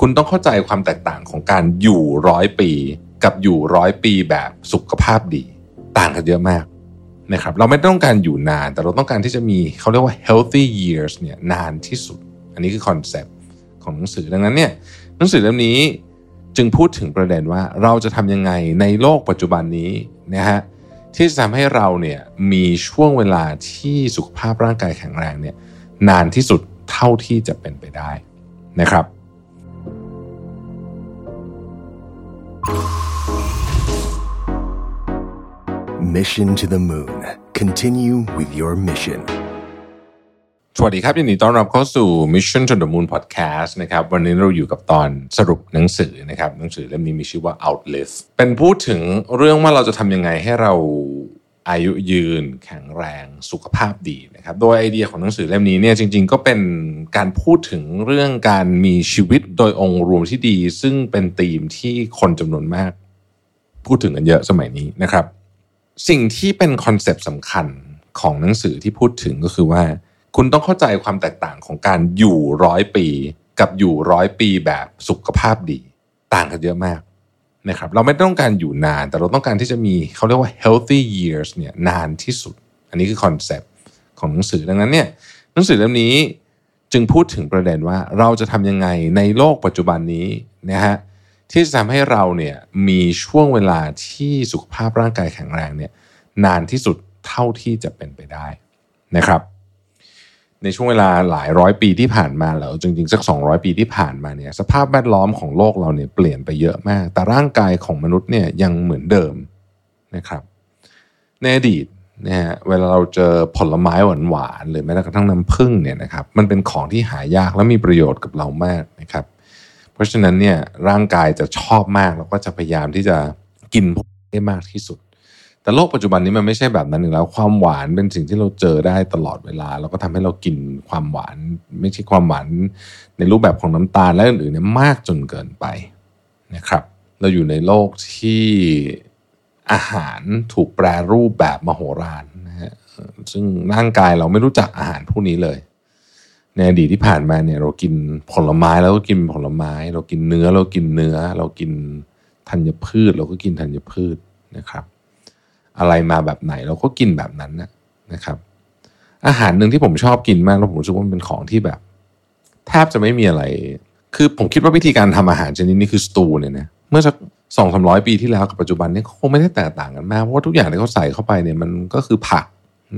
คุณต้องเข้าใจความแตกต่างของการอยู่ร้อยปี กับอยู่ร้อยปีแบบสุขภาพดี ต่างกันเยอะมากนะครับเราไม่ต้องการอยู่นาน แต่เราต้องการที่จะมีเขาเรียกว่า healthy years เนี่ยนานที่สุด อันนี้คือคอนเซปต์ของหนังสือดังนั้นเนี่ยหนังสือเล่มนี้จึงพูดถึงประเด็นว่าเราจะทำยังไงในโลกปัจจุบันนี้นะฮะที่จะทำให้เราเนี่ยมีช่วงเวลาที่สุขภาพร่างกายแข็งแรงเนี่ยนานที่สุดเท่าที่จะเป็นไปได้นะครับ Mission to the Moon. Continue with your mission. สวัสดีครับยินดีต้อนรับเข้าสู่ Mission to the Moon Podcast นะครับวันนี้เราอยู่กับตอนสรุปหนังสือนะครับหนังสือเล่มนี้มีชื่อว่า Outlive เป็นพูดถึงเรื่องว่าเราจะทำยังไงให้เรา อายุยืน แข็งแรงสุขภาพดีนะครับ โดยไอเดียของหนังสือเล่มนี้เนี่ยจริง ๆ ก็เป็นการพูดถึงเรื่องการมีชีวิตโดยองค์รวมที่ดี ซึ่งเป็นธีมที่คนจำนวนมาก พูดถึงกันเยอะสมัยนี้นะครับ สิ่งที่เป็นคอนเซปต์สำคัญของหนังสือที่พูดถึงก็คือว่า คุณต้องเข้าใจความแตกต่างของการอยู่ร้อยปี กับอยู่ร้อยปีแบบสุขภาพดี ต่างกันเยอะมาก นะครับเราไม่ต้องการอยู่นาน แต่เราต้องการที่จะมีเขาเรียกว่า healthy years เนี่ยนานที่สุด อันนี้คือคอนเซปต์ของหนังสือดังนั้นเนี่ยหนังสือเล่มนี้จึงพูดถึงประเด็นว่าเราจะทำยังไงในโลกปัจจุบันนี้นะฮะที่จะทำให้เราเนี่ยมีช่วงเวลาที่สุขภาพร่างกายแข็งแรงเนี่ยนานที่สุดเท่าที่จะเป็นไปได้นะครับ ในช่วงเวลาหลายร้อยปีที่ผ่านมาแล้วจริงๆ สัก 200 ปีที่ผ่านมาเนี่ยสภาพแวดล้อมของโลกเราเนี่ยเปลี่ยนไปเยอะมาก แต่ร่างกายของมนุษย์เนี่ยยังเหมือนเดิมนะครับในอดีตนะฮะเวลาเราเจอผลไม้หวานๆหรือแม้กระทั่งน้ำผึ้งเนี่ยนะครับมันเป็นของที่หายากและมีประโยชน์กับเรามากนะครับ เพราะฉะนั้นเนี่ยร่างกายจะชอบมากแล้วก็จะพยายามที่จะกินพวกนี้ให้มากที่สุด แต่โลกปัจจุบันนี้มันไม่ใช่แบบนั้นอีกแล้ว ความหวานเป็นสิ่งที่เราเจอได้ตลอดเวลา แล้วก็ทำให้เรากินความหวาน ไม่ใช่ความหวานในรูปแบบของน้ำตาลและอื่นๆเนี่ยมากจนเกินไปนะครับ เราอยู่ในโลกที่อาหารถูกแปรรูปแบบมโหฬารนะฮะซึ่งร่างกายเราไม่รู้จักอาหารพวกนี้เลย ในอดีตที่ผ่านมาเนี่ยเรากินผลไม้แล้วก็กินผลไม้ เรากินเนื้อเรากินเนื้อ เรากินธัญพืชเราก็กินธัญพืชนะครับ อะไรมาแบบไหน เราก็กินแบบนั้นนะครับ อาหารหนึ่งที่ผมชอบกินมากแล้วผมรู้สึกว่ามันเป็นของที่แบบ แทบจะไม่มีอะไร คือผมคิดว่าวิธีการทำอาหารชนิดนี้คือสตูเนี่ยนะเมื่อสักสองสามร้อยปีที่แล้วกับปัจจุบันนี้คงไม่ได้แตกต่างกันมากเพราะว่าทุกอย่างที่เขาใส่เข้าไปเนี่ยมันก็คือผัก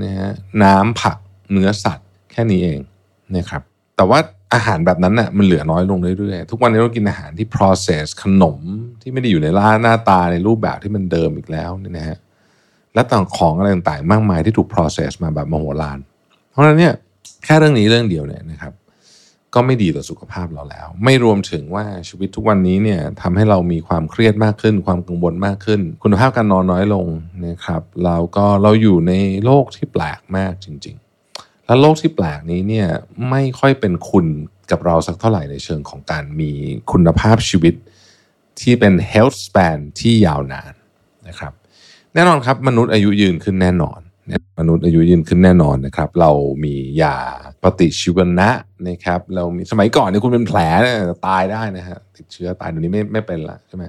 นะฮะน้ำผักเนื้อสัตว์ แค่นี้เองนะครับแต่ว่าอาหารแบบนั้นน่ะมันเหลือน้อยลงเรื่อยๆ ทุกวันนี้เรากินอาหารที่ process ขนมที่ไม่ได้อยู่ในร้านหน้าตาในรูปแบบที่มันเดิมอีกแล้วเนี่ยนะฮะ และต่างของอะไรต่างๆ มากมายที่ถูก process มาแบบมโหฬารเพราะฉะนั้นเนี่ยแค่เรื่องนี้เรื่องเดียวเนี่ยนะครับก็ไม่ดีต่อสุขภาพเราแล้ว ไม่รวมถึงว่าชีวิตทุกวันนี้เนี่ยทำให้เรามีความเครียดมากขึ้น ความกังวลมากขึ้น คุณภาพการนอนน้อยลงนะครับเราก็เราอยู่ในโลกที่แปลกมากจริง ๆ และโลกที่แปลกนี้เนี่ยไม่ค่อยเป็นคุณกับเราสักเท่าไหร่ในเชิงของการมีคุณภาพชีวิตที่เป็น health span ที่ยาวนานนะครับ แน่นอนครับ มนุษย์อายุยืนขึ้นแน่นอน มนุษย์อายุยืนขึ้นแน่นอนนะครับ เรามียาปฏิชีวนะนะครับ เรามีสมัยก่อนเนี่ยคุณเป็นแผลเนี่ยตายได้นะฮะติดเชื้อตายเดี๋ยวนี้ไม่ไม่เป็นละใช่ไหม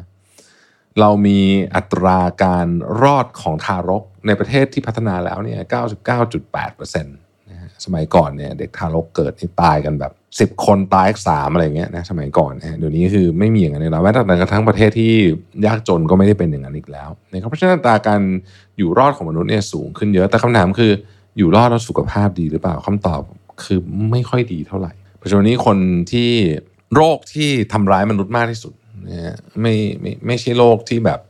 เรามีอัตราการรอดของทารกในประเทศที่พัฒนาแล้วเนี่ย 99.8%นะฮะ สมัยก่อนเนี่ยเด็กทารกเกิดนี่ตายกันแบบ10คนตายสามอะไรเงี้ยนะสมัยก่อนนะฮะเดี๋ยวนี้คือไม่มีอย่างนั้นแล้วแม้แต่กระทั่งประเทศที่ยากจนก็ไม่ได้เป็นอย่างนั้นอีกแล้วนะครับเพราะฉะนั้นตาการอยู่รอดของมนุษย์เนี่ยสูงขึ้นเยอะแต่คำถามคืออยู่รอดแล้วสุขภาพดีหรือเปล่าคำตอบคือไม่ค่อยดีเท่าไหร่ปัจจุบันนี้คนที่โรคที่ทำร้ายมนุษย์มากที่สุดนะไม่ไม่ไม่ใช่โรคที่แบบ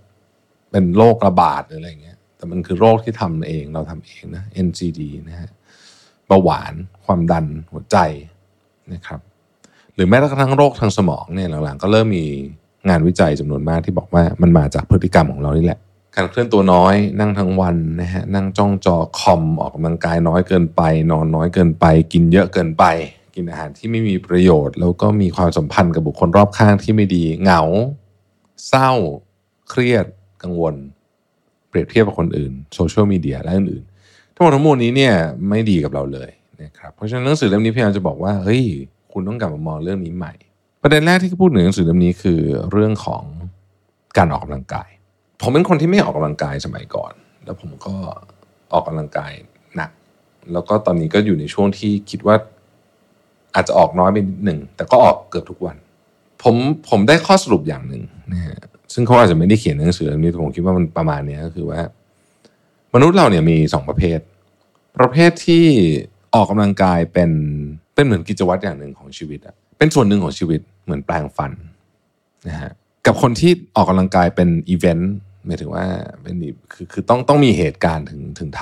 เป็นโรคระบาดหรืออะไรเงี้ยแต่มันคือโรคที่ทำเองเราทำเองนะ NCD นะฮะ บาหวาน ความดันหัวใจนะครับ หรือแม้กระทั่งโรคทางสมองเนี่ยหลังๆก็เริ่มมีงานวิจัยจำนวนมากที่บอกว่ามันมาจากพฤติกรรมของเรานี่แหละ การเคลื่อนตัวน้อยนั่งทั้งวันนะฮะนั่งจ้องจอคอมออกกำลังกายน้อยเกินไป นอนน้อยเกินไป กินเยอะเกินไป กินอาหารที่ไม่มีประโยชน์ แล้วก็มีความสัมพันธ์กับบุคคลรอบข้างที่ไม่ดีเหงา เศร้า เครียดกังวล เปรียบเทียบกับคนอื่นโซเชียลมีเดียและอื่น ทั้งหมดทั้งมวลนี้เนี่ยไม่ดีกับเราเลยนะครับเพราะฉะนั้นหนังสือเล่มนี้พยายามจะบอกว่าเฮ้ยคุณต้องกลับมามองเรื่องนี้ใหม่ ประเด็นแรกที่พูดถึงหนังสือเล่มนี้คือเรื่องของการออกกำลังกาย ผมเป็นคนที่ไม่ออกกำลังกายสมัยก่อน แล้วผมก็ออกกำลังกายหนัก แล้วก็ตอนนี้ก็อยู่ในช่วงที่คิดว่าอาจจะออกน้อยไปนิดหนึ่งแต่ก็ออกเกือบทุกวัน ผมผมได้ข้อสรุปอย่างหนึ่งนะฮะซึ่งเขาอาจจะไม่ได้เขียนหนังสือเล่มนี้แต่ผมคิดว่ามันประมาณนี้ก็คือว่า มนุษย์เราเนี่ยมีสองประเภท ประเภทที่ออกกำลังกายเป็นเป็นเหมือนกิจวัตรอย่างหนึ่งของชีวิตอะเป็นส่วนหนึ่งของชีวิตเหมือนแปลงฟันนะฮะกับคนที่ออกกำลังกายเป็นอีเวนต์หมายถึงว่าเป็นคือคือต้องต้องมีเหตุการณ์ถึงถึงท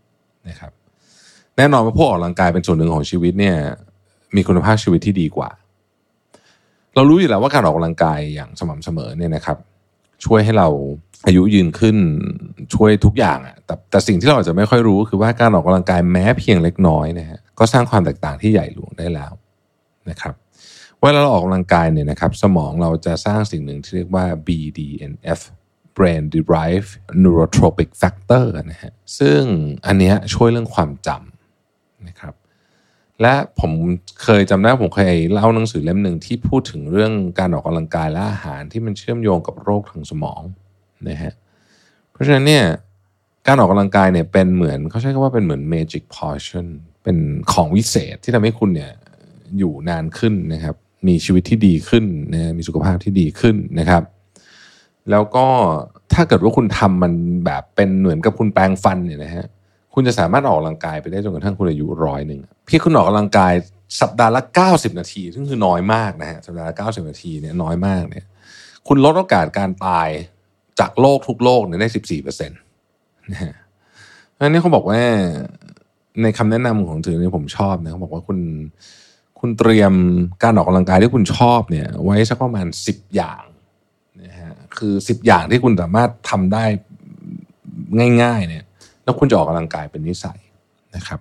ำนะครับ แน่นอนว่าพวกออกกำลังกายเป็นส่วนหนึ่งของชีวิตเนี่ย มีคุณภาพชีวิตที่ดีกว่า เรารู้อยู่แล้วว่าการออกกำลังกายอย่างสม่ำเสมอเนี่ยนะครับ ช่วยให้เรา อายุยืนขึ้นช่วยทุกอย่างอะแต่แต่สิ่งที่เราอาจจะไม่ค่อยรู้คือว่าการออกกำลังกายแม้เพียงเล็กน้อยนะฮะก็สร้างความแตกต่างที่ใหญ่หลวงได้แล้วนะครับเวลาเราออกกำลังกายเนี่ยนะครับ สมองเราจะสร้างสิ่งหนึ่งที่เรียกว่า BDNF brain derived neurotropic factor นะฮะซึ่งอันเนี้ยช่วยเรื่องความจำนะครับ และผมเคยจำได้ผมเคยเล่าหนังสือเล่มหนึ่งที่พูดถึงเรื่องการออกกำลังกายและอาหารที่มันเชื่อมโยงกับโรคทางสมอง นะฮะเพราะฉะนั้นเนี่ยการออกกำลังกายเนี่ยเป็นเหมือนเขาใช้คำว่าเป็นเหมือน magic potion เป็นของวิเศษที่ทำให้คุณเนี่ยอยู่นานขึ้นนะครับ มีชีวิตที่ดีขึ้นนะมีสุขภาพที่ดีขึ้นนะครับ แล้วก็ถ้าเกิดว่าคุณทำมันแบบเป็นเหมือนกับคุณแปรงฟันเนี่ยนะฮะคุณจะสามารถออกกำลังกายไปได้จนกระทั่งคุณอายุร้อยหนึ่งพี่คุณออกกำลังกายสัปดาห์ละ 90 นาที ซึ่งคือน้อยมากนะฮะสัปดาห์ละ 90 นาทีเนี่ยน้อยมากเนี่ยคุณลดโอกาสการตาย จากโรคทุกโรคเนี่ยได้14เปอร์เซ็นต์นะฮะอันนี้เขาบอกว่าในคำแนะนำของถือเนี่ยผมชอบนะเขาบอกว่าคุณคุณเตรียมการออกกำลังกายที่คุณชอบเนี่ย ไว้สักประมาณ10อย่างนะฮะคือ10อย่างที่คุณสามารถทำได้ง่าย ๆ เนี่ย แล้วคุณจะออกกำลังกายเป็นนิสัยนะครับ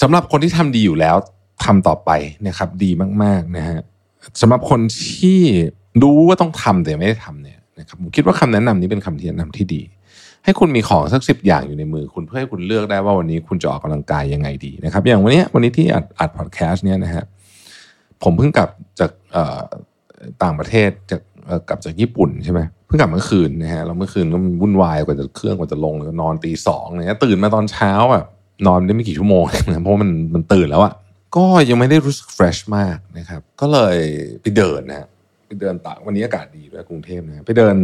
สำหรับคนที่ทำดีอยู่แล้วทำต่อไปนะครับ ดีมาก ๆ นะฮะสำหรับคนที่รู้ว่าต้องทำแต่ไม่ได้ทำเนี่ย นะครับผมคิดว่าคำแนะนำนี้เป็นคำแนะนำที่ดี ให้คุณมีของสักสิบอย่างอยู่ในมือ คุณเพื่อให้คุณเลือกได้ว่าวันนี้คุณจะออกกำลังกายยังไงดีนะครับ อย่างวันนี้วันนี้ที่อัดอัดพอดแคสต์เนี่ยนะฮะผมเพิ่งกลับจากต่างประเทศจากกลับจากญี่ปุ่นใช่ไหมเพิ่งกลับเมื่อคืนนะฮะเราเมื่อคืนก็วุ่นวายกว่าจะเครื่องกว่าจะลงนอนตีสองเนี่ยตื่นมาตอนเช้าแบบนอนได้ไม่กี่ชั่วโมงนะเพราะมันมันตื่นแล้วอะก็ยังไม่ได้รู้สึกเฟรชมากนะครับ ก็เลยไปเดินนะ ไปเดินตากวันนี้อากาศดีด้วยกรุงเทพนะไปเดิน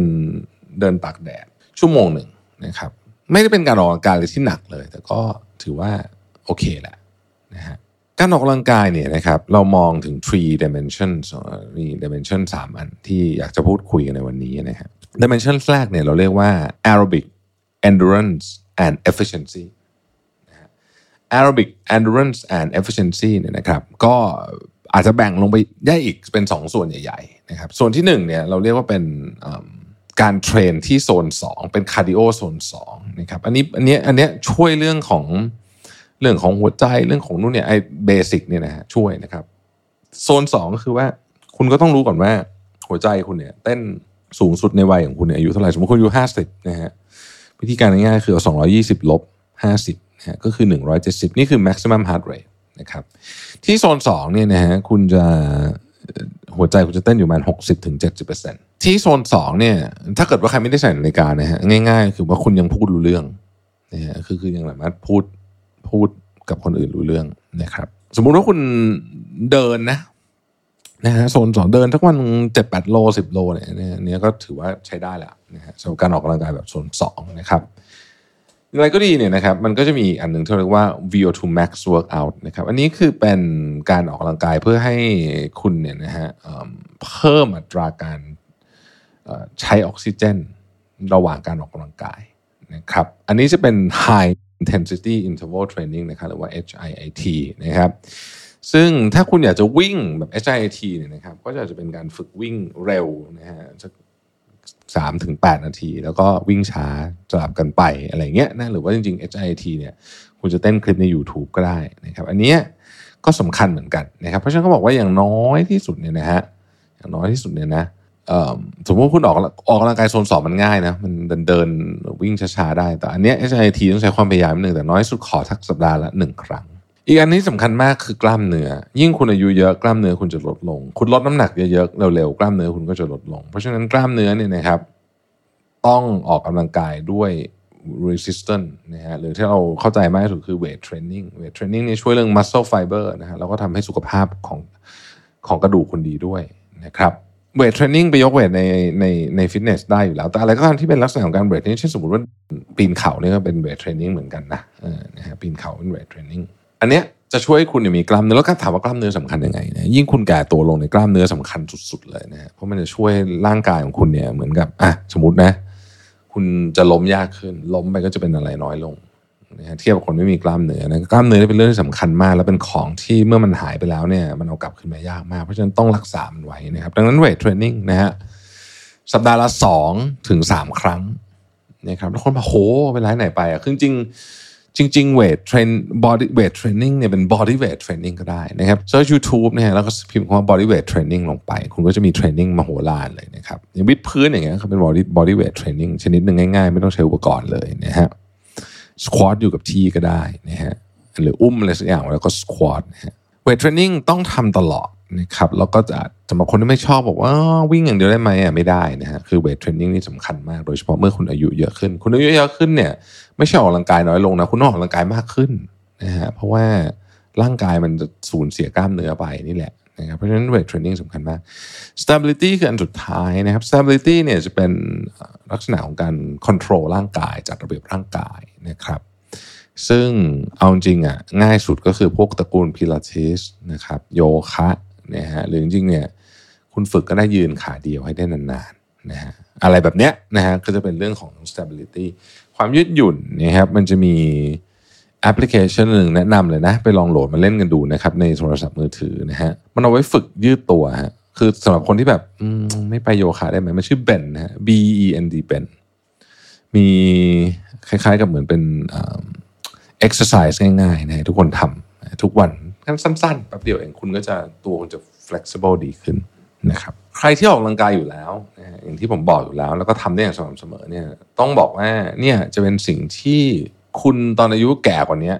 เดินตากแดดชั่วโมงหนึ่งนะครับ ไม่ได้เป็นการออกกำลังกายเลยที่หนักเลย แต่ก็ถือว่าโอเคแหละนะฮะการออกกำลังกายเนี่ยนะครับเรามองถึง three dimensions มี dimension สามอันที่อยากจะพูดคุยกันในวันนี้นะครับ dimension แรกเนี่ยเราเรียกว่า aerobic endurance and efficiency aerobic endurance and efficiency เนี่ยนะครับ ก็ อาจจะแบ่งลงไปได้อีกเป็น 2 ส่วนใหญ่ๆนะครับส่วนที่1เนี่ยเราเรียกว่าเป็นการ train ที่โซน 2 เป็น cardio โซน2นะครับอันนี้อันนี้อันนี้ช่วยเรื่องของเรื่องของหัวใจเรื่องของนู่นเนี่ยไอเบสิกเนี่ยนะฮะช่วยนะครับ โซน 2 ก็คือว่าคุณก็ต้องรู้ก่อนว่าหัวใจคุณเนี่ยเต้นสูงสุดในวัยของคุณเนี่ยอายุเท่าไหร่สมมติคุณอายุ50นะฮะวิธีการง่ายๆคือเอา220ลบ50นะก็คือ170นี่คือ maximum heart rate นะครับ ที่โซน2เนี่ยนะฮะคุณจะหัวใจคุณจะเต้นอยู่ประมาณ60ถึง70%ที่โซน2เนี่ย ถ้าเกิดว่าใครไม่ได้ใส่นาฬิกานะฮะง่าย ๆ คือว่าคุณยังพูดรู้เรื่องนะฮะคือคือยังสามารถพูดพูดกับคนอื่นรู้เรื่องนะครับ สมมุติว่าคุณเดินนะนะฮะโซนสองเดินทั้งวันเจ็ดแปดโลสิบโลเนี่ยเนี่ยก็ถือว่าใช้ได้แหล้วนะฮะสำหรับการออกกำลังกายแบบโซนสองนะครับ อะไรก็ดีเนี่ยนะครับมันก็จะมีอันหนึ่งที่เรียกว่า VO2 max workout นะครับอันนี้คือเป็นการออกกำลังกายเพื่อให้คุณเนี่ยนะฮะเพิ่มอัตราการใช้ออกซิเจน ระหว่างการออกกำลังกายนะครับอันนี้จะเป็น high intensity interval training นะครับหรือว่า HIIT นะครับซึ่งถ้าคุณอยากจะวิ่งแบบ HIIT เนี่ยนะครับก็จะจะเป็นการฝึกวิ่งเร็วนะฮะ สามถึงแปดนาที แล้วก็วิ่งช้าสลับกันไปอะไรเงี้ยนะหรือว่าจริงๆ HIT เนี่ยคุณจะเต้นคลิปใน YouTube ก็ได้นะครับ อันเนี้ยก็สำคัญเหมือนกันนะครับเพราะฉะนั้นก็บอกว่าอย่างน้อยที่สุดเนี่ยนะฮะอย่างน้อยที่สุดเนี่ยนะสมมติคุณออกออกกำลังกายโซนสองมันง่ายนะ มันเดินเดินวิ่งช้าๆได้ แต่อันเนี้ย HIT ต้องใช้ความพยายามนิหนึ่งแต่น้อยสุดขอทักสัปดาห์ละหนึ่งครั้ง อีกอันนี้สำคัญมากคือกล้ามเนื้อ ยิ่งคุณอายุเยอะกล้ามเนื้อคุณจะลดลง คุณลดน้ำหนักเยอะๆเร็วๆกล้ามเนื้อคุณก็จะลดลง เพราะฉะนั้นกล้ามเนื้อเนี่ยนะครับ ต้องออกกำลังกายด้วย resistance นะฮะหรือที่เราเข้าใจมากที่สุดคือ weight training weight training นี่ช่วยเรื่อง muscle fiber นะฮะแล้วก็ทำให้สุขภาพของของกระดูกคุณดีด้วยนะครับ weight training ไปยก weight ในในในฟิตเนสได้อยู่แล้ว แต่อะไรก็ตามที่เป็นลักษณะของการ weight นี่เช่นสมมติว่าปีนเขาเนี่ยก็เป็น weight training เหมือนกันนะเออนะฮะปีนเขาเป็น weight training อันเนี้ยจะช่วยให้คุณมีกล้ามเนื้อแล้วก็ถามว่ากล้ามเนื้อสำคัญยังไงนะยิ่งคุณแก่ตัวลงในกล้ามเนื้อสำคัญสุดๆเลยนะเพราะมันจะช่วยร่างกายของคุณเนี่ยเหมือนกับอะสมมตินะ คุณจะล้มยากขึ้น ล้มไปก็จะเป็นอะไรน้อยลงนะฮะเทียบกับคนไม่มีกล้ามเนื้อนะกล้ามเนื้อเป็นเรื่องที่สำคัญมาก และเป็นของที่เมื่อมันหายไปแล้วเนี่ย มันเอากลับขึ้นมายากมาก เพราะฉะนั้นต้องรักษามันไว้นะครับ ดังนั้น weight training นะฮะสัปดาห์ละสองถึงสามครั้งนะครับแล้วคนมาโหไปไลฟ์ไหนไปอะคือจริง จริงๆ weight train bodyweight training เนี่ยเป็น bodyweight training ก็ได้นะครับ search YouTube เนี่ยแล้วก็พิมพ์คำว่า bodyweight training ลงไป คุณก็จะมี training มโหฬารเลยนะครับอย่างวิดพื้นอย่างเงี้ยเขาเป็น body bodyweight training ชนิดหนึ่งง่ายๆ ไม่ต้องใช้อุปกรณ์เลยนะฮะ squat อยู่กับที่ก็ได้นะฮะหรืออุ้มอะไรสักอย่างแล้วก็ squat นะฮะ weight training ต้องทำตลอด นะครับแล้วก็จะสำหรับคนที่ไม่ชอบบอกว่าวิ่งอย่างเดียวได้ไหมอะไม่ได้นะฮะคือเวทเทรนนิ่งนี่สำคัญมากโดยเฉพาะเมื่อคุณอายุเยอะขึ้น คุณอายุเยอะขึ้นเนี่ย ไม่ใช่ออกกำลังกายน้อยลงนะคุณต้องออกกำลังกายมากขึ้นนะฮะเพราะว่าร่างกายมันจะสูญเสียกล้ามเนื้อไปนี่แหละนะครับเพราะฉะนั้นเวทเทรนนิ่งสำคัญมาก stability คืออันสุดท้ายนะครับ stability เนี่ยจะเป็นลักษณะของการ control ร่างกายจัดระเบียบร่างกายนะครับซึ่งเอาจริงอะง่ายสุดก็คือพวกตระกูลพิลาทิสนะครับโยคะ นะฮะหรือจริงๆเนี่ยคุณฝึกก็ได้ยืนขาเดียวให้ได้นานๆนะฮะอะไรแบบเนี้ยนะฮะก็จะเป็นเรื่องของ stability ความยืดหยุ่นนะครับมันจะมีแอปพลิเคชันหนึ่งแนะนำเลยนะ ไปลองโหลดมาเล่นกันดูนะครับ ในโทรศัพท์มือถือนะฮะมันเอาไว้ฝึกยืดตัวฮะคือสำหรับคนที่แบบไม่ไปโยคะได้ไหมมันชื่อเบนนะฮะ B E N D เบนมีคล้ายๆกับเหมือนเป็นเอ็กซ์ไซส์ง่ายๆนะทุกคนทำทุกวัน สั้นๆแป๊บเดียวเองคุณก็จะตัวคุณจะ flexible ดีขึ้นนะครับใครที่ออกกำลังกายอยู่แล้วอย่างที่ผมบอกอยู่แล้ว แล้วก็ทำได้อย่างสม่ำเสมอเนี่ยต้องบอกว่าเนี่ยจะเป็นสิ่งที่คุณตอนอายุแก่กว่านี้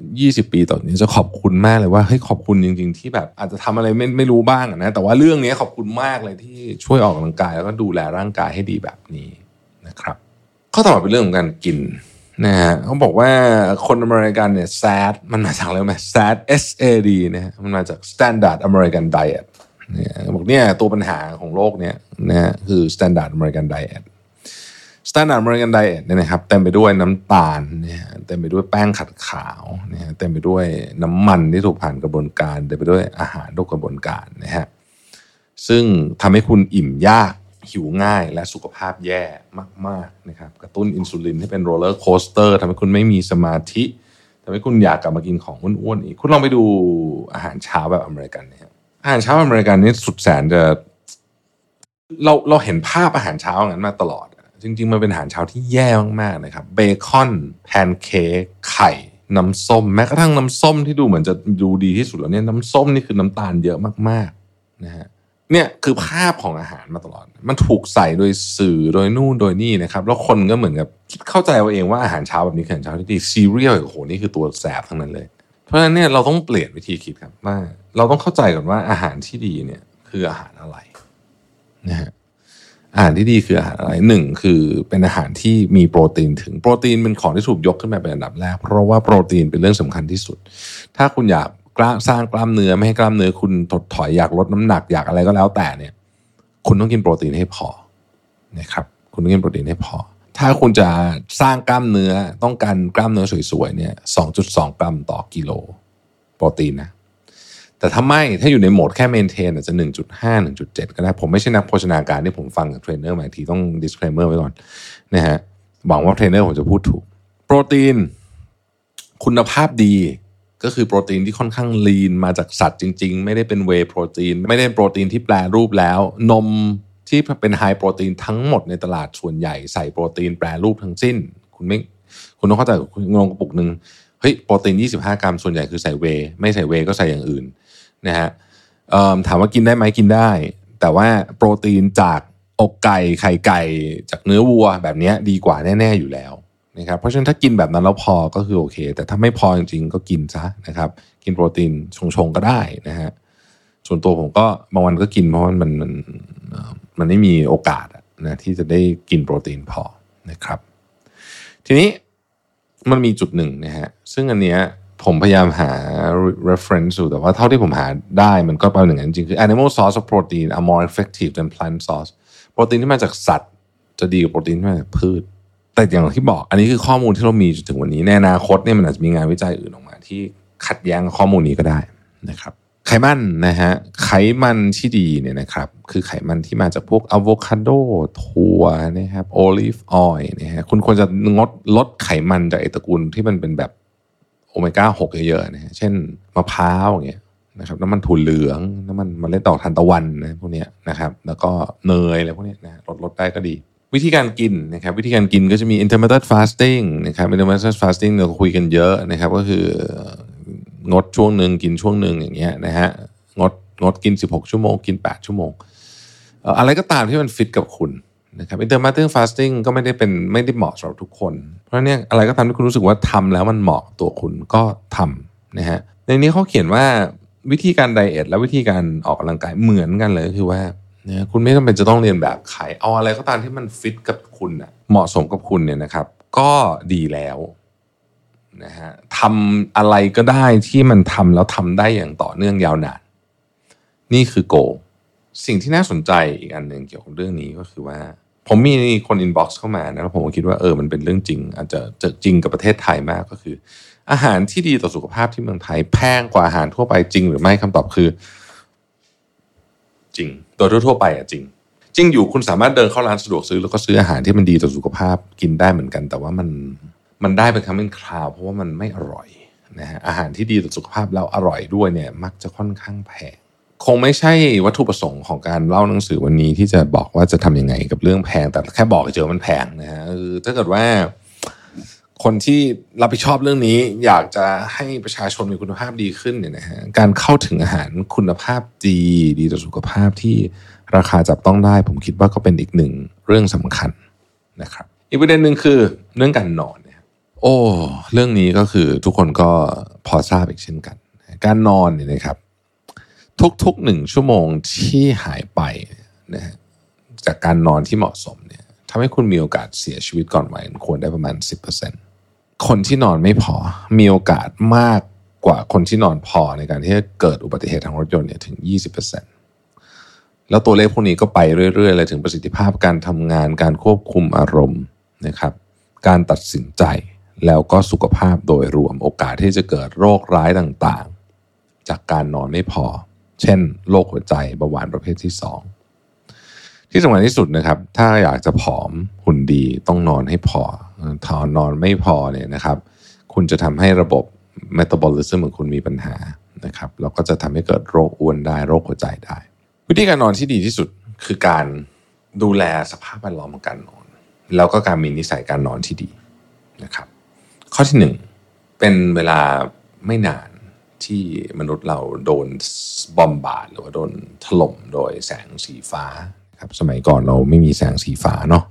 20ปีต่อนี้จะขอบคุณมากเลยว่าเฮ้ยขอบคุณจริง ๆ ที่แบบอาจจะทำอะไรไม่ไม่รู้บ้างนะแต่ว่าเรื่องนี้ขอบคุณมากเลยที่ช่วยออกกำลังกายแล้วก็ดูแลร่างกายให้ดีแบบนี้นะครับ ข้อต่อมาเป็นเรื่องของการกิน นะฮะเขาบอกว่าคนอเมริกันเนี่ย SAD มันมาจากอะไรไหม SAD S A D นะมันมาจาก Standard American Diet เนี่ยบอกเนี่ยตัวปัญหาของโลกเนี่ยนะฮะคือ Standard American Diet Standard American Diet เนี่ยนะครับเต็มไปด้วยน้ำตาลเนี่ยเต็มไปด้วยแป้งขัดขาวเนี่ยเต็มไปด้วยน้ำมันที่ถูกผ่านกระบวนการเต็มไปด้วยอาหารทุกกระบวนการนะฮะซึ่งทำให้คุณอิ่มยาก หิวง่ายและสุขภาพแย่มากๆนะครับกระตุ้นอินซูลินให้เป็น roller coaster ทำให้คุณไม่มีสมาธิทำให้คุณอยากกลับมากินของอ้วนๆอีก คุณลองไปดูอาหารเช้าแบบอเมริกันเนี่ยอาหารเช้าอเมริกันนี่สุดแสนจะเราเราเห็นภาพอาหารเช้าอย่างนั้นมาตลอด จริง ๆ มันเป็นอาหารเช้าที่แย่มากๆนะครับเบคอนแพนเค้กไข่น้ำส้ม แม้กระทั่งน้ำส้มที่ดูเหมือนจะดูดีที่สุดแล้วเนี่ยน้ำส้มนี่คือน้ำตาลเยอะมากๆนะฮะ เนี่ยคือภาพของอาหารมาตลอด มันถูกใส่โดยสื่อโดยนู่นโดยนี่นะครับ แล้วคนก็เหมือนกับเข้าใจเอาเองว่าอาหารเช้าแบบนี้คืออาหารเช้าที่ดีซีเรียลโอ้โหนี่คือตัวแสบทั้งนั้นเลย เพราะฉะนั้นเนี่ยเราต้องเปลี่ยนวิธีคิดครับว่าเราต้องเข้าใจก่อนว่าอาหารที่ดีเนี่ยคืออาหารอะไรนะฮะอาหารที่ดีคืออาหารอะไรหนึ่งคือเป็นอาหารที่มีโปรตีนถึงโปรตีนเป็นของที่ถูกยกขึ้นมาเป็นอันดับแรกเพราะว่าโปรตีนเป็นเรื่องสำคัญที่สุด ถ้าคุณอยาก กล้าสร้างกล้ามเนื้อไม่ให้กล้ามเนื้อคุณถดถอยอยากลดน้ำหนักอยากอะไรก็แล้วแต่เนี่ย คุณต้องกินโปรตีนให้พอนะครับ คุณต้องกินโปรตีนให้พอ ถ้าคุณจะสร้างกล้ามเนื้อต้องการกล้ามเนื้อสวยๆเนี่ย 2.2 กรัมต่อกิโลโปรตีนนะ แต่ถ้าไม่ถ้าอยู่ในโหมดแค่ maintain อาจจะ 1.5 1.7 ก็ได้ ผมไม่ใช่นักโภชนาการที่ผมฟังจากเทรนเนอร์มาอีกทีต้อง disclaimer ไว้ก่อนนะฮะหวังว่าเทรนเนอร์ผมจะพูดถูก โปรตีน คุณภาพดี ก็คือโปรตีนที่ค่อนข้างลีนมาจากสัตว์จริง ๆ ไม่ได้เป็นเวโปรตีน ไม่ได้โปรตีนที่แปลรูปแล้ว นมที่เป็นไฮโปรตีนทั้งหมดในตลาดส่วนใหญ่ใส่โปรตีนแปรรูปทั้งสิ้น คุณไม่คุณต้องเข้าใจคุณลงกระปุกหนึ่งเฮ้ยโปรตีน 25 กรัมส่วนใหญ่คือใส่เว ไม่ใส่เวก็ใส่อย่างอื่นนะฮะถามว่ากินได้ไหมกินได้ แต่ว่าโปรตีนจากอกไก่ไข่ไก่จากเนื้อวัวแบบนี้ดีกว่าแน่ ๆอยู่แล้ว นะครับเพราะฉะนั้นถ้ากินแบบนั้นแล้วพอก็คือโอเค แต่ถ้าไม่พอจริงๆก็กินซะนะครับ กินโปรตีนชงๆก็ได้นะฮะส่วนตัวผมก็บางวันก็กินเพราะมันมันมันมันไม่มีโอกาสนะที่จะได้กินโปรตีนพอนะครับ ทีนี้มันมีจุดหนึ่งนะฮะซึ่งอันเนี้ยผมพยายามหา reference อยู่แต่ว่าเท่าที่ผมหาได้มันก็เป็นอย่างนั้นจริงคือ animal source of protein are more effective than plant source โปรตีนที่มาจากสัตว์ จะดีกว่าโปรตีนที่มาจากพืช แต่อย่างที่บอกอันนี้คือข้อมูลที่เรามีจนถึงวันนี้ในอนาคตเนี่ยมันอาจจะมีงานวิจัยอื่นออกมา ที่ขัดแย้งข้อมูลนี้ก็ได้นะครับไขมันนะฮะไขมันที่ดีเนี่ยนะครับคือไขมันที่มาจากพวกอะโวคาโดถั่วนะครับ olive oil นะฮะคุณควรจะงดลดไขมันจากไอตระกูลที่มันเป็นแบบโอเมก้าหกเยอะๆนะฮะเช่นมะพร้าวอย่างเงี้ยนะครับน้ำมันถั่วเหลืองน้ำมันมเมล็ดดอกทานตะวันนะพวกเนี้ยนะครับ แล้วก็เนยอะไรพวกเนี้ยนะลดลดได้ก็ดี วิธีการกินนะครับวิธีการกินก็จะมี intermittent fasting นะครับ intermittent fasting เราคุยกันเยอะนะครับ ก็คืองดช่วงหนึ่งกินช่วงหนึ่งอย่างเงี้ยนะฮะงดงดกิน 16 ชั่วโมง กิน 8 ชั่วโมง อะไรก็ตามที่มันฟิตกับคุณนะครับ intermittent fasting ก็ไม่ได้เป็นไม่ได้เหมาะสำหรับทุกคน เพราะเนี่ยอะไรก็ตามที่คุณรู้สึกว่าทำแล้วมันเหมาะตัวคุณก็ทำนะฮะในนี้เขาเขียนว่าวิธีการไดเอทและวิธีการออกกำลังกายเหมือนกันเลยคือว่า นะคุณไม่จำเป็นจะต้องเรียนแบบใครเอาอะไรก็ตามที่มันฟิตกับคุณอะเหมาะสมกับคุณเนี่ยนะครับ ก็ดีแล้วนะฮะทำอะไรก็ได้ที่มันทำแล้วทำได้อย่างต่อเนื่องยาวนาน นี่คือโก สิ่งที่น่าสนใจอีกอันหนึ่งเกี่ยวกับเรื่องนี้ก็คือว่า ผมมีคน inbox เข้ามานะแล้วผมคิดว่าเออมันเป็นเรื่องจริง อาจจะจะจริงกับประเทศไทยมากก็คือ อาหารที่ดีต่อสุขภาพที่เมืองไทยแพงกว่าอาหารทั่วไปจริงหรือไม่คำตอบคือ จริง โดยทั่วไปอะจริง จริงอยู่คุณสามารถเดินเข้าร้านสะดวกซื้อแล้วก็ซื้ออาหารที่มันดีต่อสุขภาพกินได้เหมือนกัน แต่ว่ามันมันได้เป็นครั้งเป็นคราว เพราะว่ามันไม่อร่อยนะฮะอาหารที่ดีต่อสุขภาพแล้วอร่อยด้วยเนี่ย มักจะค่อนข้างแพงคงไม่ใช่วัตถุประสงค์ของการเล่าหนังสือวันนี้ที่จะบอกว่าจะทำยังไงกับเรื่องแพง แต่แค่บอกเจอมันแพงนะฮะถ้าเกิดว่า คนที่รับผิดชอบเรื่องนี้ อยากจะให้ประชาชนมีคุณภาพดีขึ้นเนี่ยนะฮะการเข้าถึงอาหารคุณภาพดีดีต่อสุขภาพที่ราคาจับต้องได้ ผมคิดว่าก็เป็นอีกหนึ่งเรื่องสำคัญนะครับ อีกประเด็นหนึ่งคือเรื่องการนอนเนี่ยโอ้เรื่องนี้ก็คือทุกคนก็พอทราบอีกเช่นกัน การนอนเนี่ยนะครับ ทุกๆหนึ่งชั่วโมงที่หายไปนะฮะจากการนอนที่เหมาะสมเนี่ยทำให้คุณมีโอกาสเสียชีวิตก่อนวัยควรได้ประมาณ 10% คนที่นอนไม่พอมีโอกาสมากกว่าคนที่นอนพอในการที่จะเกิดอุบัติเหตุทางรถยนต์เนี่ยถึง 20%แล้วตัวเลขพวกนี้ก็ไปเรื่อยๆเลยถึงประสิทธิภาพการทำงานการควบคุมอารมณ์นะครับการตัดสินใจแล้วก็สุขภาพโดยรวมโอกาสที่จะเกิดโรคร้ายต่างๆ จากการนอนไม่พอ เช่นโรคหัวใจเบาหวานประเภทที่สองที่สำคัญที่สุดนะครับ ถ้าอยากจะผอมหุ่นดีต้องนอนให้พอ ถ้านอนไม่พอเนี่ยนะครับ คุณจะทำให้ระบบเมตาบอลิซึมของคุณมีปัญหานะครับแล้วก็จะทำให้เกิดโรคอ้วนได้โรคหัวใจได้ วิธีการนอนที่ดีที่สุดคือการดูแลสภาพแวดล้อมของการนอน แล้วก็การมีนิสัยการนอนที่ดีนะครับ ข้อที่หนึ่งเป็นเวลาไม่นานที่มนุษย์เราโดนบอมบาดหรือว่าโดนถล่มโดยแสงสีฟ้าครับสมัยก่อนเราไม่มีแสงสีฟ้าเนาะ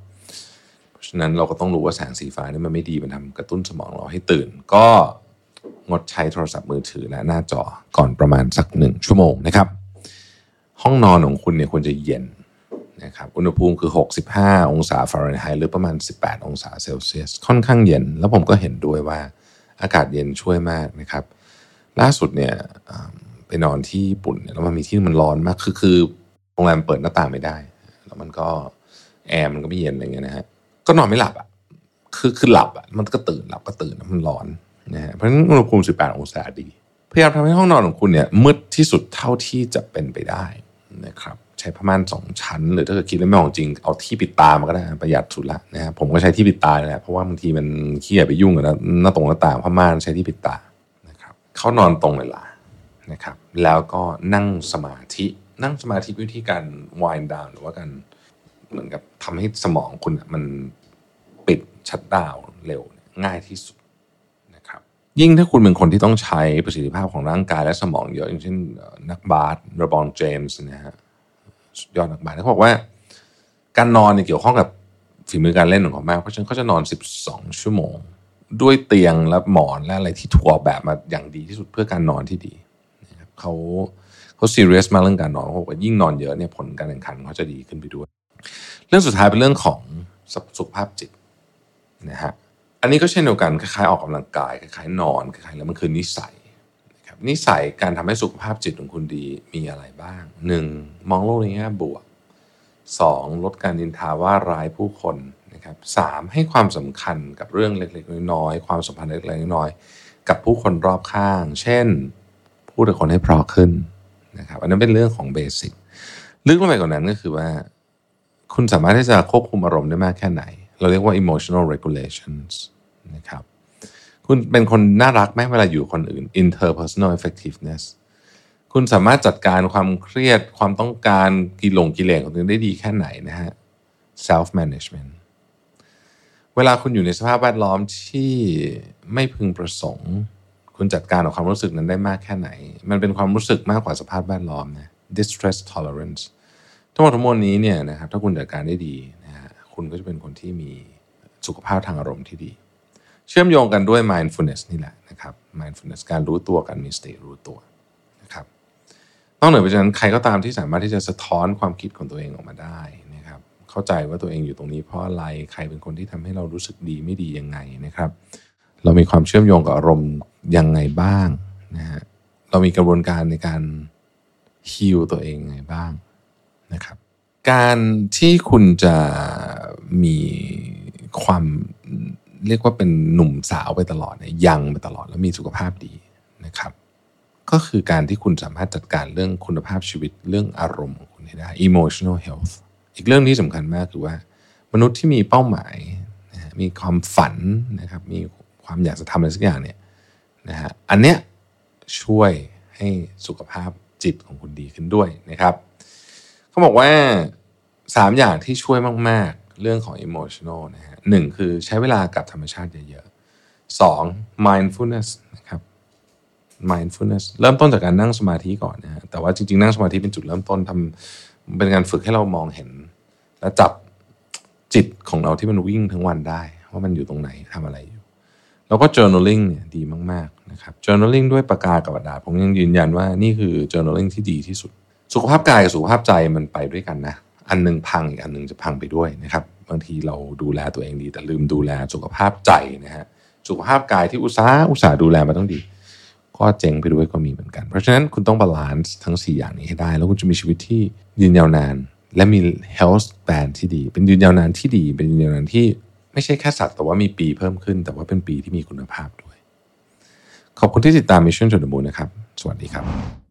ฉะนั้นเราก็ต้องรู้ว่าแสงสีฟ้านี่มันไม่ดีมันทำกระตุ้นสมองเราให้ตื่น ก็งดใช้โทรศัพท์มือถือและหน้าจอก่อนประมาณสักหนึ่งชั่วโมงนะครับ ห้องนอนของคุณเนี่ยควรจะเย็นนะครับอุณหภูมิคือ 65 องศาฟาเรนไฮต์หรือประมาณ 18 องศาเซลเซียส ค่อนข้างเย็น แล้วผมก็เห็นด้วยว่าอากาศเย็นช่วยมากนะครับ ล่าสุดเนี่ยไปนอนที่ญี่ปุ่นแล้วมันมีที่มันร้อนมากคือคือโรงแรมเปิดหน้าต่างไม่ได้ แล้วมันก็แอร์มันก็ไม่เย็นอะไรเงี้ยนะฮะ ก็นอนไม่หลับอะคือคือหลับอะมันก็ตื่นหลับก็ตื่นมันร้อนนะฮะเพราะฉะนั้นอุณหภูมิ 18 องศาดี พยายามทำให้ห้องนอนของคุณเนี่ยมืดที่สุดเท่าที่จะเป็นไปได้นะครับใช้ผ้าม่านสองชั้น หรือถ้าเกิดคิดแล้วไม่ออกจริงเอาที่ปิดตามาก็ได้ประหยัดสุดละนะฮะผมก็ใช้ที่ปิดตาแหละเพราะว่าบางทีมันขี้เกียจไปยุ่งกับหน้าตรงหน้าต่างผ้าม่านใช้ที่ปิดตานะครับเขานอนตรงเวลานะครับแล้วก็นั่งสมาธินั่งสมาธิวิธีการ wind down หรือว่าการ เหมือนกับทำให้สมองคุณมันปิดชัดดาวเร็วง่ายที่สุดนะครับ ยิ่งถ้าคุณเป็นคนที่ต้องใช้ประสิทธิภาพของร่างกายและสมองเยอะอย่างเช่นนักบาสระบองเจมส์นะฮะยอดนักบาสเขาบอกว่า การนอนเนี่ยเกี่ยวข้องกับฝีมือการเล่นของเขามาก เพราะฉะนั้นเขาจะนอน 12 ชั่วโมง ด้วยเตียงและหมอนและอะไรที่ถูกออกแบบมาอย่างดีที่สุดเพื่อการนอนที่ดีนะครับเขาเขาซีเรียสมากเรื่องการนอนเขาบอกว่ายิ่งนอนเยอะเนี่ยผลการแข่งขันเขาจะดีขึ้นไปด้วย เรื่องสุดท้ายเป็นเรื่องของสุขภาพจิตนะฮะอันนี้ก็เช่นเดียวกันคล้ายๆออกกำลังกายคล้ายๆนอนคล้ายๆแล้วมันคือนิสัยนะครับนิสัยการทำให้สุขภาพจิตของคุณดีมีอะไรบ้างหนึ่งมองโลกในแง่บวกสองลดการดินทาว่าร้ายผู้คนนะครับสามให้ความสำคัญกับเรื่องเล็กๆ น้อยๆ ความสัมพันธ์เล็กๆ น้อยๆ กับผู้คนรอบข้าง เช่น พูดกับคนให้เพราะขึ้นนะครับอันนั้นเป็นเรื่องของเบสิกลึกลงไปกว่านั้นก็คือว่า คุณสามารถที่จะควบคุมอารมณ์ได้มากแค่ไหน เราเรียกว่า emotional regulations นะครับคุณเป็นคนน่ารักไหมเวลาอยู่คนอื่น interpersonal effectiveness คุณสามารถจัดการความเครียดความต้องการกิลงกิเลสของตัวเองได้ดีแค่ไหนนะฮะ self management เวลาคุณอยู่ในสภาพแวดล้อมที่ไม่พึงประสงค์ คุณจัดการกับความรู้สึกนั้นได้มากแค่ไหน มันเป็นความรู้สึกมากกว่าสภาพแวดล้อมนะ distress tolerance ทั้งหมดทั้งมวลนี้เนี่ยนะครับถ้าคุณจัดการได้ดีนะฮะคุณก็จะเป็นคนที่มีสุขภาพทางอารมณ์ที่ดี เชื่อมโยงกันด้วย mindfulness นี่แหละนะครับ mindfulness การรู้ตัวกันมีสติรู้ตัวนะครับนอกเหนือไปจากนั้นใครก็ตามที่สามารถที่จะสะท้อนความคิดของตัวเองออกมาได้นะครับเข้าใจว่าตัวเองอยู่ตรงนี้เพราะอะไรใครเป็นคนที่ทำให้เรารู้สึกดีไม่ดียังไงนะครับ เรามีความเชื่อมโยงกับอารมณ์ยังไงบ้างนะฮะเรามีกระบวนการในการฮิลตัวเองยังไงบ้าง นะครับ การที่คุณจะมีความเรียกว่าเป็นหนุ่มสาวไปตลอดเนี่ยยังไปตลอดแล้วมีสุขภาพดีนะครับ ก็คือการที่คุณสามารถจัดการเรื่องคุณภาพชีวิตเรื่องอารมณ์ของคุณให้ได้ emotional health อีกเรื่องที่สำคัญมากคือว่า มนุษย์ที่มีเป้าหมายมีความฝันนะครับมีความอยากจะทำอะไรสักอย่างเนี่ยนะฮะอันเนี้ยช่วยให้สุขภาพจิตของคุณดีขึ้นด้วยนะครับ เขาบอกว่าสามอย่างที่ช่วยมาก ๆ เรื่องของ emotional นะฮะหนึ่งคือใช้เวลากับธรรมชาติเยอะๆสอง mindfulness นะครับ mindfulness เริ่มต้นจากการนั่งสมาธิก่อนนะฮะแต่ว่าจริง ๆ นั่งสมาธิเป็นจุดเริ่มต้นทำเป็นการฝึกให้เรามองเห็น และจับจิตของเราที่มันวิ่งทั้งวันได้ ว่ามันอยู่ตรงไหนทำอะไรอยู่ แล้วก็ journaling เนี่ยดีมาก ๆ นะครับ journaling ด้วยปากกากับกระดาษผมยังยืนยันว่านี่คือ journaling ที่ดีที่สุด สุขภาพกายกับสุขภาพใจมันไปด้วยกันนะอันหนึงพังอีกอันหนึงจะพังไปด้วยนะครับบางทีเราดูแลตัวเองดี แต่ลืมดูแลสุขภาพใจนะฮะสุขภาพกายที่อุตสาห์อุตสาห์ดูแลมาต้องดี ก็เจ๊งไปด้วยก็มีเหมือนกัน เพราะฉะนั้นคุณต้อง balance ทั้ง 4 อย่างนี้ให้ได้ แล้วคุณจะมีชีวิตที่ยืนยาวนาน และมี health span ที่ดี เป็นยืนยาวนานที่ดี เป็นยืนยาวนานที่ไม่ใช่แค่สัตว์แต่ว่ามีปีเพิ่มขึ้น แต่ว่าเป็นปีที่มีคุณภาพด้วย ขอบคุณที่ติดตาม Mission to the Moon นะครับ สวัสดีครับ